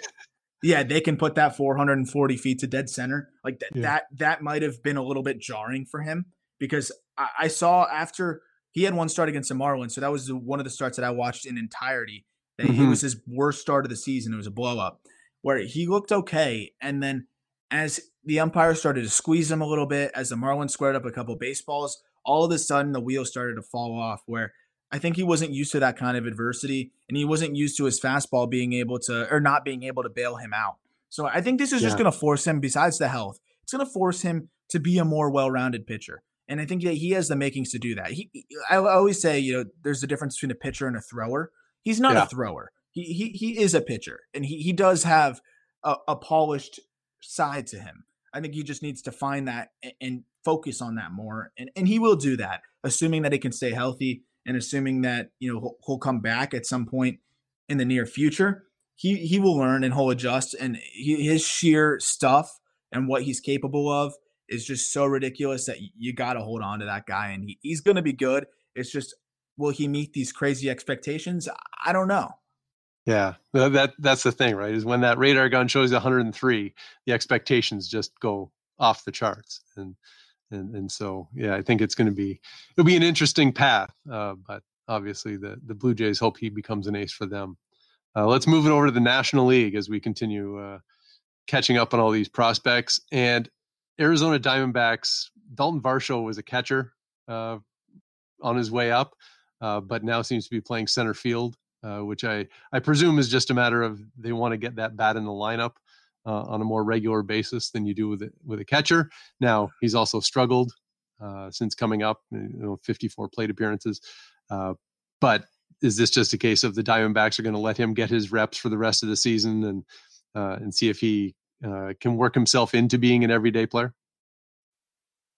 yeah, they can put that 440 feet to dead center. Like th- yeah. that, that might have been a little bit jarring for him because I, I, saw after he had one start against the Marlins, so that was one of the starts that I watched in entirety. That mm-hmm. he was his worst start of the season. It was a blow up where he looked okay, and then as the umpire started to squeeze him a little bit, as the Marlins squared up a couple baseballs, all of a sudden the wheels started to fall off where I think he wasn't used to that kind of adversity and he wasn't used to his fastball being able to or not being able to bail him out. So I think this is yeah. just going to force him besides the health. It's going to force him to be a more well-rounded pitcher. And I think that he has the makings to do that. He, I always say, you know, there's a difference between a pitcher and a thrower. He's not yeah. a thrower. He, he he is a pitcher, and he he does have a, a polished side to him. I think he just needs to find that and, and focus on that more, and and he will do that, assuming that he can stay healthy and assuming that you know he'll, he'll come back at some point in the near future. He he will learn and he'll adjust, and he, his sheer stuff and what he's capable of is just so ridiculous that you got to hold on to that guy, and he, he's going to be good. It's just will he meet these crazy expectations? I don't know. Yeah, that that's the thing, right? Is when that radar gun shows 103, the expectations just go off the charts, and and and so yeah, I think it's going to be it'll be an interesting path, uh, but obviously the the Blue Jays hope he becomes an ace for them. Uh, let's move it over to the National League as we continue uh, catching up on all these prospects and Arizona Diamondbacks. Dalton Varsho was a catcher uh, on his way up, uh, but now seems to be playing center field, uh, which I I presume is just a matter of they want to get that bat in the lineup uh, on a more regular basis than you do with it with a catcher. Now he's also struggled uh, since coming up, you know, 54 plate appearances. Uh, but is this just a case of the Diamondbacks are going to let him get his reps for the rest of the season and uh, and see if he uh, can work himself into being an everyday player?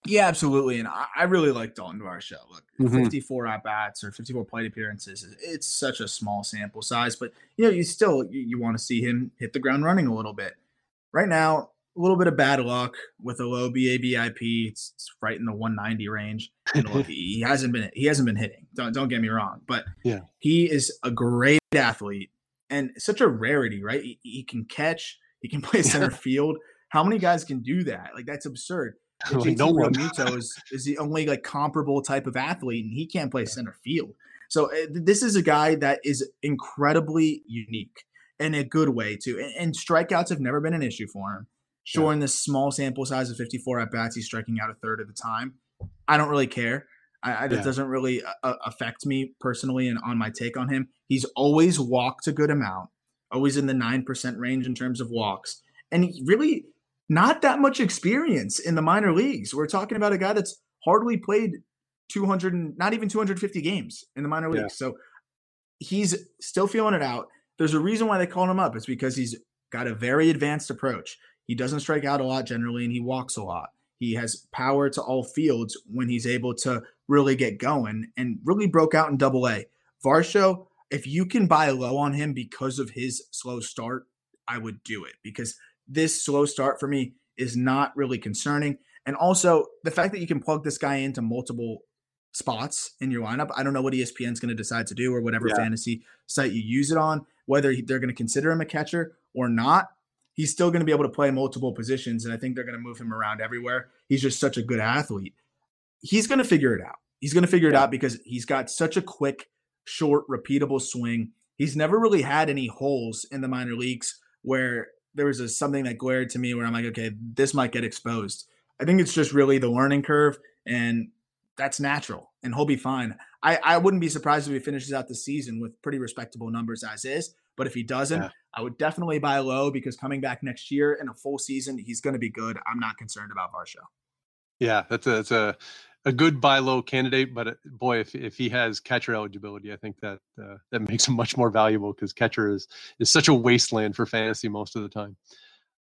Yeah, absolutely. And I, I really like Dalton Varsho. Look, mm-hmm. 54 at bats or 54 plate appearances, it's such a small sample size, but you know, you still you, you want to see him hit the ground running a little bit right now, a little bit of bad luck with a low BABIP. It's, it's right in the 190 range. And look, he hasn't been he hasn't been hitting. Don't don't get me wrong, but yeah, he is a great athlete and such a rarity, right? He, he can catch. He can play center field. How many guys can do that? Like that's absurd. Like, no one. is, is the only like comparable type of athlete, and he can't play center field. So uh, this is a guy that is incredibly unique in a good way too. And, and strikeouts have never been an issue for him. Sure, yeah. in this small sample size of 54 at bats, he's striking out a third of the time. I don't really care. I, I, yeah. It doesn't really uh, uh, affect me personally and on my take on him. He's always walked a good amount, always in the 9% range in terms of walks. And really not that much experience in the minor leagues. We're talking about a guy that's hardly played 200, not even 250 games in the minor leagues. Yeah. So he's still feeling it out. There's a reason why they called him up. It's because he's got a very advanced approach. He doesn't strike out a lot generally, and he walks a lot. He has power to all fields when he's able to really get going and really broke out in double A. Varsho, if you can buy low on him because of his slow start, I would do it because this slow start for me is not really concerning. And also the fact that you can plug this guy into multiple spots in your lineup. I don't know what ESPN's going to decide to do or whatever yeah. fantasy site you use it on, whether they're going to consider him a catcher or not. He's still going to be able to play multiple positions, and I think they're going to move him around everywhere. He's just such a good athlete. He's going to figure it out. He's going to figure it out because he's got such a quick, short, repeatable swing. He's never really had any holes in the minor leagues where there was a, something that glared to me where I'm like, okay, this might get exposed. I think it's just really the learning curve, and that's natural and he'll be fine. I, I wouldn't be surprised if he finishes out the season with pretty respectable numbers as is. But if he doesn't, yeah. I would definitely buy low because coming back next year in a full season, he's going to be good. I'm not concerned about Varsho. Yeah, that's a, that's a a good buy low candidate, but uh, boy, if if he has catcher eligibility, I think that uh, that makes him much more valuable because catcher is is such a wasteland for fantasy most of the time.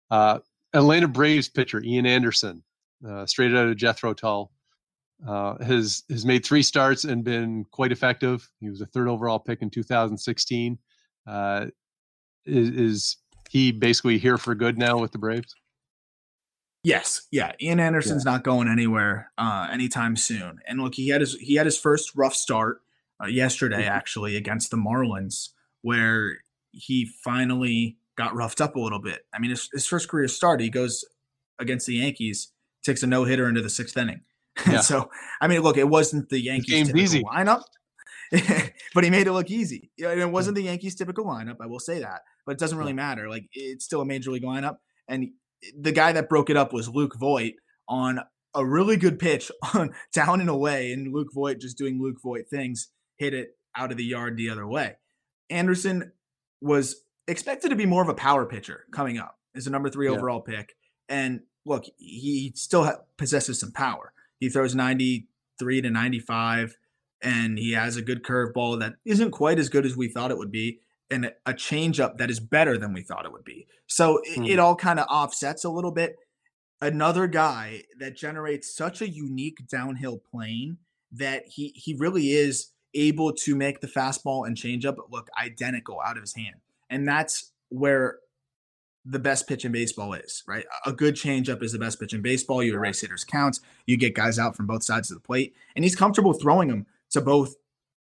Uh, Atlanta Braves pitcher Ian Anderson, uh, straight out of Jethro Tull, uh, has has made three starts and been quite effective. He was a third overall pick in 2016. Uh, is, is, he basically here for good now with the Braves? Yes, yeah. Ian Anderson's yeah. not going anywhere uh, anytime soon. And look, he had his he had his first rough start uh, yesterday, mm-hmm. actually, against the Marlins, where he finally got roughed up a little bit. I mean, his, his first career start, he goes against the Yankees, takes a no hitter into the sixth inning. Yeah. so, I mean, look, it wasn't the Yankees typical lineup, but he made it look easy. It wasn't the Yankees typical lineup. I will say that, but it doesn't really matter. Like it's still a major league lineup, and the guy that broke it up was Luke Voit on a really good pitch on down and away, and Luke Voit just doing Luke Voit things, hit it out of the yard the other way. Anderson was expected to be more of a power pitcher coming up as a number three yeah. overall pick, and look, he still ha- possesses some power He throws 93 to 95, and he has a good curveball that isn't quite as good as we thought it would be, and a changeup that is better than we thought it would be. So it, hmm. it all kind of offsets a little bit. Another guy that generates such a unique downhill plane that he he really is able to make the fastball and changeup look identical out of his hand. And that's where the best pitch in baseball is, right? A good changeup is the best pitch in baseball. You erase hitters' counts, you get guys out from both sides of the plate, and he's comfortable throwing them to both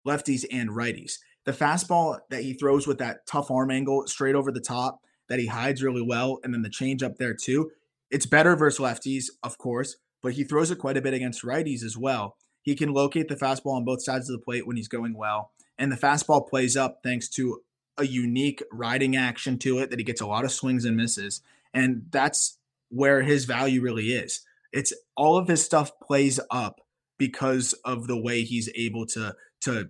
lefties and righties. The fastball that he throws with that tough arm angle straight over the top that he hides really well, and then the changeup there too. It's better versus lefties, of course, but he throws it quite a bit against righties as well. He can locate the fastball on both sides of the plate when he's going well. And the fastball plays up thanks to a unique riding action to it that he gets a lot of swings and misses. And that's where his value really is. It's all of his stuff plays up because of the way he's able to to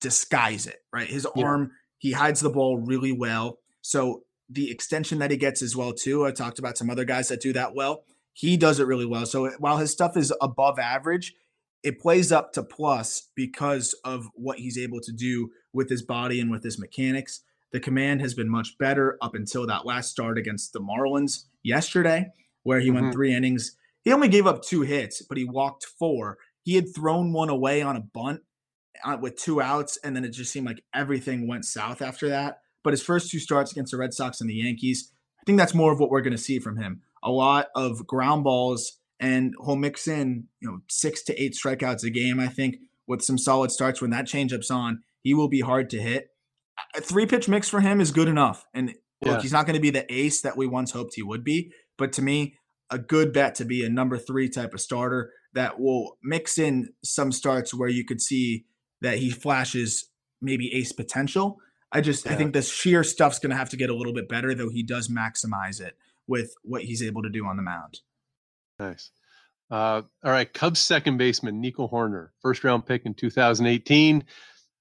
disguise it, right? His yeah. arm, he hides the ball really well. So the extension that he gets as well too. I talked about some other guys that do that well. He does it really well. So while his stuff is above average, it plays up to plus because of what he's able to do with his body and with his mechanics. The command has been much better up until that last start against the Marlins yesterday, where he mm-hmm. went three innings. He only gave up two hits, but he walked four. He had thrown one away on a bunt uh, with two outs, and then it just seemed like everything went south after that. But his first two starts against the Red Sox and the Yankees, I think that's more of what we're going to see from him. A lot of ground balls and he'll mix in you know six to eight strikeouts a game. I think with some solid starts when that changeup's on, he will be hard to hit. A three pitch mix for him is good enough. And look, yeah. he's not going to be the ace that we once hoped he would be, but to me, a good bet to be a number three type of starter that will mix in some starts where you could see that he flashes maybe ace potential. I just yeah. I think the sheer stuff's going to have to get a little bit better, though he does maximize it with what he's able to do on the mound. Nice. Uh, all right, Cubs second baseman Nico Hoerner, first round pick in 2018,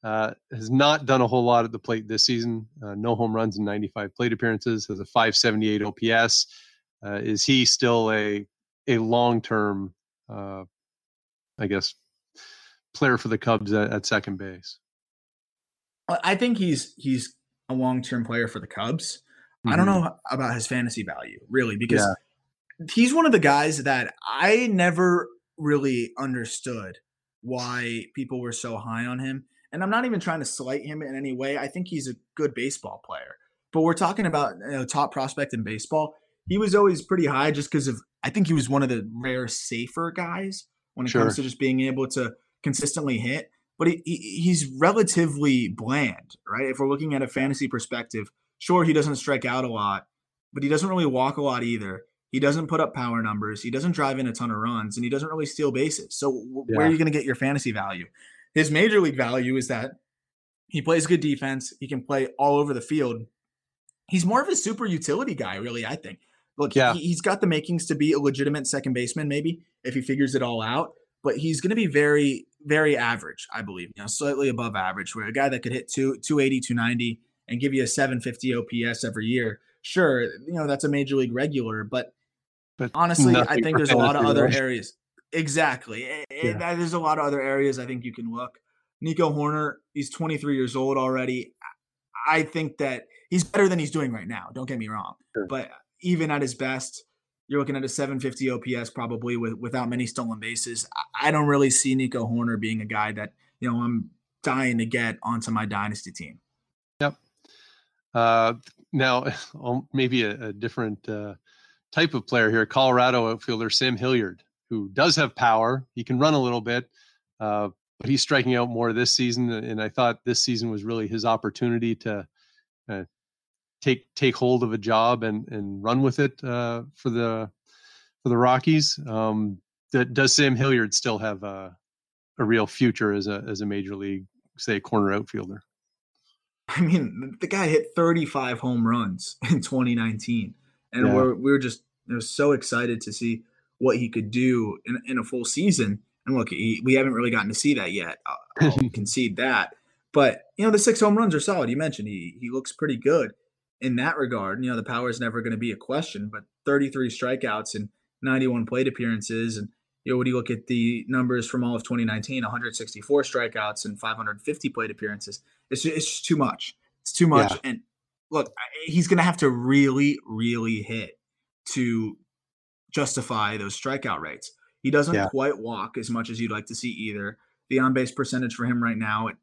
uh, has not done a whole lot at the plate this season. Uh, no home runs in 95 plate appearances. Has a 578 OPS. Uh, is he still a a long term, uh, I guess, player for the Cubs at, at second base? I think he's he's a long term player for the Cubs. Mm-hmm. I don't mm-hmm. know about his fantasy value really because. Yeah he's one of the guys that I never really understood why people were so high on him. And I'm not even trying to slight him in any way. I think he's a good baseball player. But we're talking about you know, top prospect in baseball. He was always pretty high just because of I think he was one of the rare safer guys when it sure. comes to just being able to consistently hit. But he, he, he's relatively bland, right? If we're looking at a fantasy perspective, sure he doesn't strike out a lot, but he doesn't really walk a lot either. He doesn't put up power numbers. He doesn't drive in a ton of runs, and he doesn't really steal bases. So yeah. where are you going to get your fantasy value? His major league value is that he plays good defense. He can play all over the field. He's more of a super utility guy, really. I think. Look, yeah. he, has got the makings to be a legitimate second baseman, maybe if he figures it all out. But he's going to be very, very average, I believe. You know, slightly above average, where a guy that could hit two, 280, 290 and give you a 750 OPS every year sure, you know, that's a major league regular, but, but honestly, I think there's a lot of other areas. Exactly. Yeah. There's a lot of other areas I think you can look. Nico Hoerner, he's 23 years old already. I think that he's better than he's doing right now. Don't get me wrong. Sure. But even at his best, you're looking at a 750 OPS probably with, without many stolen bases. I don't really see Nico Hoerner being a guy that, you know, I'm dying to get onto my dynasty team. Yep. Uh, now, maybe a, a different uh, type of player here. Colorado outfielder Sam Hilliard, who does have power. He can run a little bit, uh, but he's striking out more this season. And I thought this season was really his opportunity to uh, take take hold of a job and and run with it uh, for the for the Rockies. Um, that does Sam Hilliard still have a, a real future as a as a major league, say, corner outfielder? I mean, the guy hit 35 home runs in 2019, and yeah. we're we were just you know, so excited to see what he could do in, in a full season. And look, he, we haven't really gotten to see that yet. I'll, I'll concede that. But you know, the six home runs are solid. You mentioned he he looks pretty good in that regard. You know, the power is never going to be a question, but 33 strikeouts and 91 plate appearances, and you know, when you look at the numbers from all of 2019, 164 strikeouts and 550 plate appearances, it's just, it's just too much. It's too much. Yeah. And look, he's going to have to really, really hit to justify those strikeout rates. He doesn't yeah. quite walk as much as you'd like to see either. The on base percentage for him right now at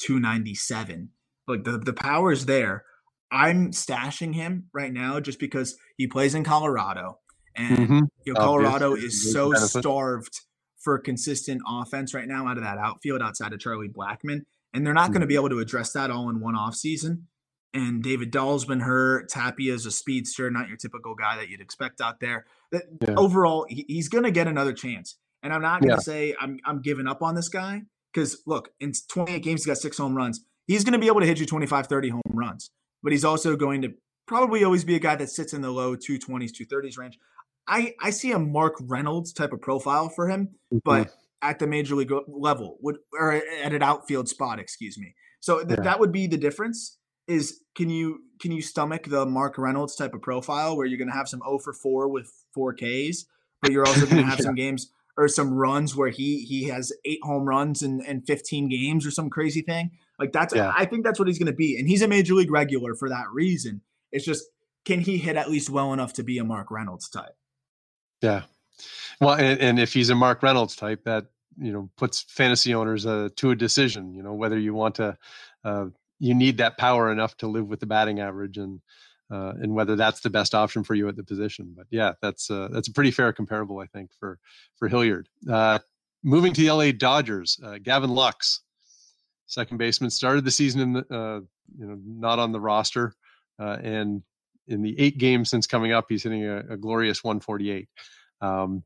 297. Like the, the power is there. I'm stashing him right now just because he plays in Colorado. And mm-hmm. you know, Colorado is so starved for consistent offense right now out of that outfield outside of Charlie Blackmon. And they're not mm-hmm. going to be able to address that all in one off season. And David Dahl's been hurt. Tapia is a speedster, not your typical guy that you'd expect out there. That yeah. overall, he, he's going to get another chance. And I'm not going to yeah. say I'm I'm giving up on this guy because look, in 28 games, he's got six home runs. He's going to be able to hit you 25, 30 home runs, but he's also going to probably always be a guy that sits in the low 220s, 230s range. I, I see a Mark Reynolds type of profile for him, mm-hmm. but at the major league level, would or at an outfield spot, excuse me. So th- yeah. that would be the difference. Is can you can you stomach the Mark Reynolds type of profile where you're going to have some 0 for 4 with 4 Ks, but you're also going to have yeah. some games or some runs where he he has eight home runs in, in 15 games or some crazy thing. Like that's yeah. I think that's what he's going to be, and he's a major league regular for that reason. It's just can he hit at least well enough to be a Mark Reynolds type? Yeah. Well, and, and if he's a Mark Reynolds type, that you know puts fantasy owners uh, to a decision. You know whether you want to, uh, you need that power enough to live with the batting average, and uh, and whether that's the best option for you at the position. But yeah, that's uh, that's a pretty fair comparable, I think, for for Hilliard. Uh, moving to the LA Dodgers, uh, Gavin Lux, second baseman, started the season in the, uh, you know not on the roster, uh, and in the eight games since coming up, he's hitting a, a glorious 148. Um,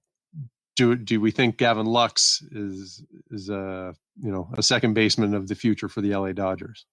do do we think Gavin Lux is is a you know a second baseman of the future for the LA Dodgers?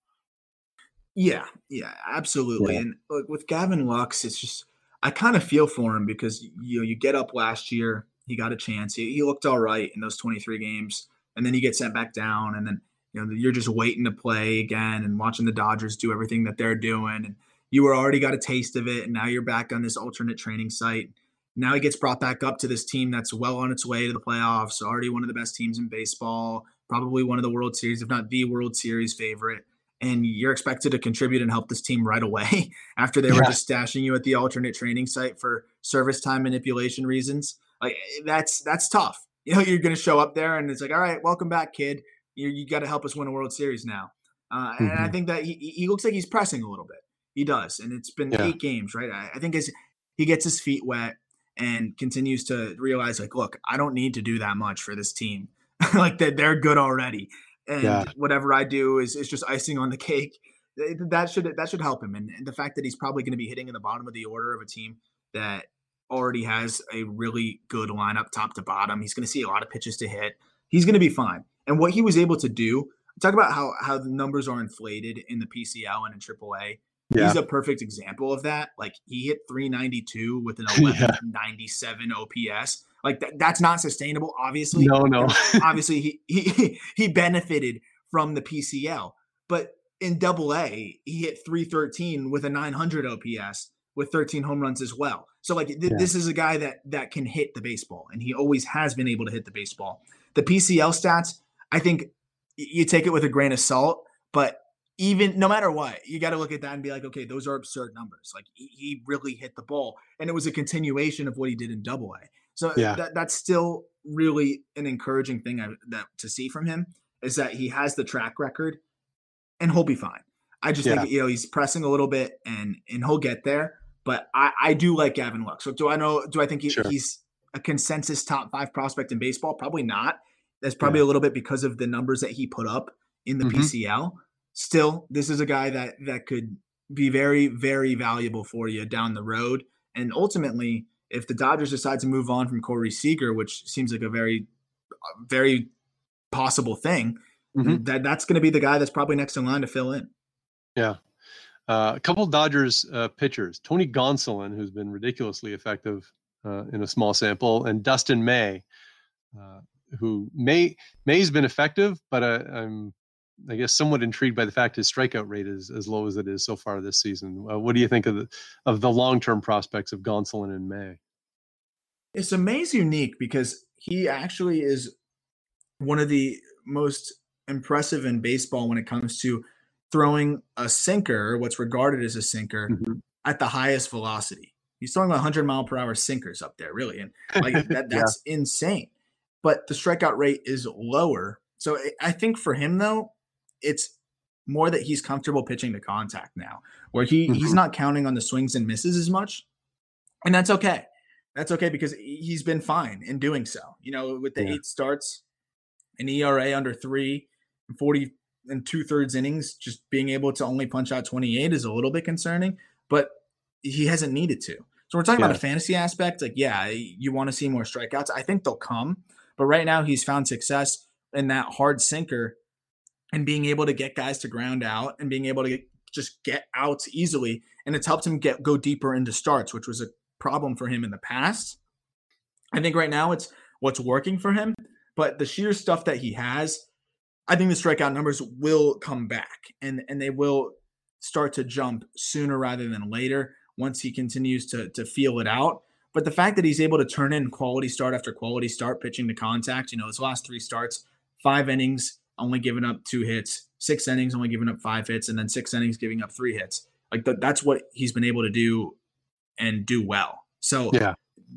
Yeah, yeah, absolutely. Yeah. And look, with Gavin Lux, it's just I kind of feel for him because you know you get up last year, he got a chance, he, he looked all right in those 23 games, and then you get sent back down, and then you know you're just waiting to play again and watching the Dodgers do everything that they're doing, and you were already got a taste of it, and now you're back on this alternate training site. Now he gets brought back up to this team that's well on its way to the playoffs, already one of the best teams in baseball, probably one of the World Series, if not the World Series favorite and you're expected to contribute and help this team right away after they yeah. were just stashing you at the alternate training site for service time manipulation reasons. Like that's that's tough. You know, you're going to show up there and it's like, all right, welcome back, kid. You you got to help us win a World Series now. Uh, mm-hmm. And I mm-hmm. think that he he looks like he's pressing a little bit. He does, and it's been yeah. eight games, right? I, I think as he gets his feet wet and continues to realize, like, look, I don't need to do that much for this team. like that, they're good already and yeah. whatever I do is is just icing on the cake. That should that should help him, and, and the fact that he's probably going to be hitting in the bottom of the order of a team that already has a really good lineup, top to bottom. He's going to see a lot of pitches to hit. He's going to be fine. And what he was able to do, talk about how how the numbers are inflated in the PCL and in AAA. Yeah. He's a perfect example of that. Like he hit 392 with an 1197 yeah. OPS. Like that, that's not sustainable. Obviously, no, no. obviously, he he he benefited from the PCL, but in Double A, he hit 313 with a 900 OPS with 13 home runs as well. So like th- yeah. this is a guy that that can hit the baseball, and he always has been able to hit the baseball. The PCL stats, I think you take it with a grain of salt, but even no matter what, you got to look at that and be like, okay, those are absurd numbers. Like he, he really hit the ball, and it was a continuation of what he did in Double A. So yeah. that, that's still really an encouraging thing I, that to see from him is that he has the track record and he'll be fine. I just yeah. think you know he's pressing a little bit and and he'll get there. But I, I do like Gavin Lux. So do I know? Do I think he, sure. he's a consensus top five prospect in baseball? Probably not. That's probably yeah. a little bit because of the numbers that he put up in the mm-hmm. PCL. Still, this is a guy that that could be very very valuable for you down the road. And ultimately, if the Dodgers decide to move on from Corey Seager, which seems like a very, very possible thing, mm-hmm. that that's going to be the guy that's probably next in line to fill in. Yeah. Uh, a couple Dodgers uh, pitchers, Tony Gonsolin, who's been ridiculously effective uh, in a small sample, and Dustin May, uh, who May May's been effective, but uh, I'm I guess somewhat intrigued by the fact his strikeout rate is as low as it is so far this season. Uh, what do you think of the of the long term prospects of Gonsolin and May? It's amazing unique because he actually is one of the most impressive in baseball when it comes to throwing a sinker, what's regarded as a sinker, mm-hmm. at the highest velocity. He's throwing 100 mile per hour sinkers up there, really, and like that, that's yeah. insane. But the strikeout rate is lower. So I think for him though, it's more that he's comfortable pitching to contact now, where he mm-hmm. he's not counting on the swings and misses as much, and that's okay. That's okay because he's been fine in doing so. You know, with the yeah. eight starts, an ERA under three, and 40 and two thirds innings, just being able to only punch out 28 is a little bit concerning, but he hasn't needed to. So we're talking yeah. about a fantasy aspect. Like, yeah, you want to see more strikeouts. I think they'll come, but right now he's found success in that hard sinker and being able to get guys to ground out and being able to get, just get outs easily. And it's helped him get go deeper into starts, which was a problem for him in the past. I think right now it's what's working for him, but the sheer stuff that he has, I think the strikeout numbers will come back and and they will start to jump sooner rather than later once he continues to to feel it out. But the fact that he's able to turn in quality start after quality start pitching to contact, you know, his last three starts, five innings, only giving up two hits, six innings, only giving up five hits, and then six innings giving up three hits. Like the, that's what he's been able to do and do well. So yeah,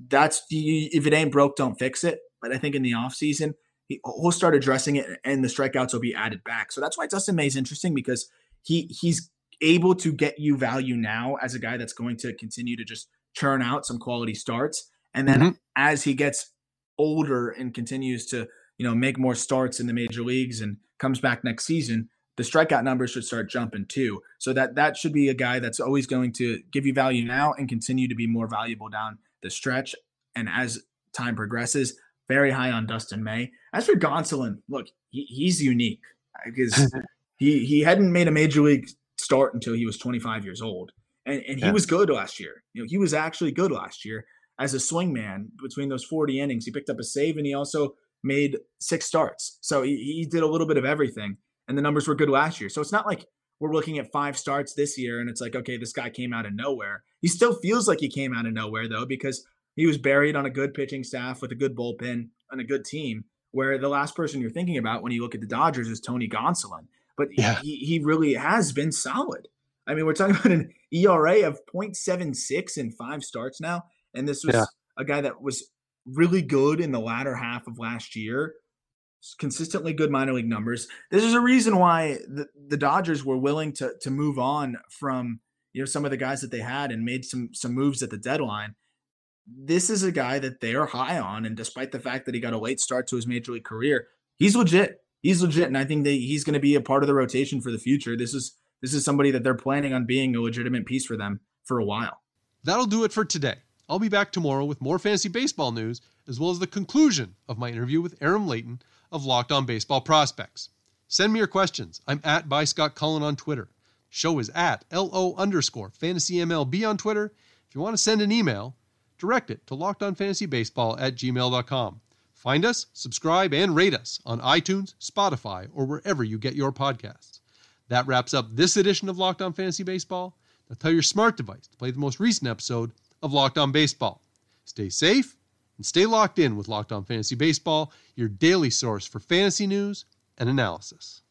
that's if it ain't broke, don't fix it. But I think in the offseason, he, will start addressing it, and the strikeouts will be added back. So that's why Dustin May is interesting because he he's able to get you value now as a guy that's going to continue to just churn out some quality starts, and then mm-hmm. as he gets older and continues to you know make more starts in the major leagues and comes back next season, the strikeout numbers should start jumping too. So that that should be a guy that's always going to give you value now and continue to be more valuable down the stretch. And as time progresses, very high on Dustin May. As for Gonsolin, look, he, he's unique because he he hadn't made a major league start until he was 25 years old, and and he yeah. was good last year. You know, he was actually good last year as a swingman between those 40 innings. He picked up a save and he also made six starts. So he, he did a little bit of everything, and the numbers were good last year. So it's not like we're looking at five starts this year and it's like, okay, this guy came out of nowhere. He still feels like he came out of nowhere though, because he was buried on a good pitching staff with a good bullpen and a good team. Where the last person you're thinking about when you look at the Dodgers is Tony Gonsolin, but yeah. he, he really has been solid. I mean, we're talking about an ERA of 0.76 in five starts now. And this was yeah. a guy that was really good in the latter half of last year. Consistently good minor league numbers. This is a reason why the, the Dodgers were willing to to move on from you know some of the guys that they had and made some some moves at the deadline. This is a guy that they are high on, and despite the fact that he got a late start to his major league career, he's legit. He's legit, and I think that he's going to be a part of the rotation for the future. This is this is somebody that they're planning on being a legitimate piece for them for a while. That'll do it for today. I'll be back tomorrow with more fantasy baseball news, as well as the conclusion of my interview with Aram Leighton of Locked On Baseball Prospects. Send me your questions. I'm at by Scott Cullen on Twitter. Show is at LO underscore fantasy MLB on Twitter. If you want to send an email, direct it to lockedonfantasybaseball at gmail.com. Find us, subscribe, and rate us on iTunes, Spotify, or wherever you get your podcasts. That wraps up this edition of Locked On Fantasy Baseball. Now tell your smart device to play the most recent episode of Locked On Baseball. Stay safe and stay locked in with Locked On Fantasy Baseball, your daily source for fantasy news and analysis.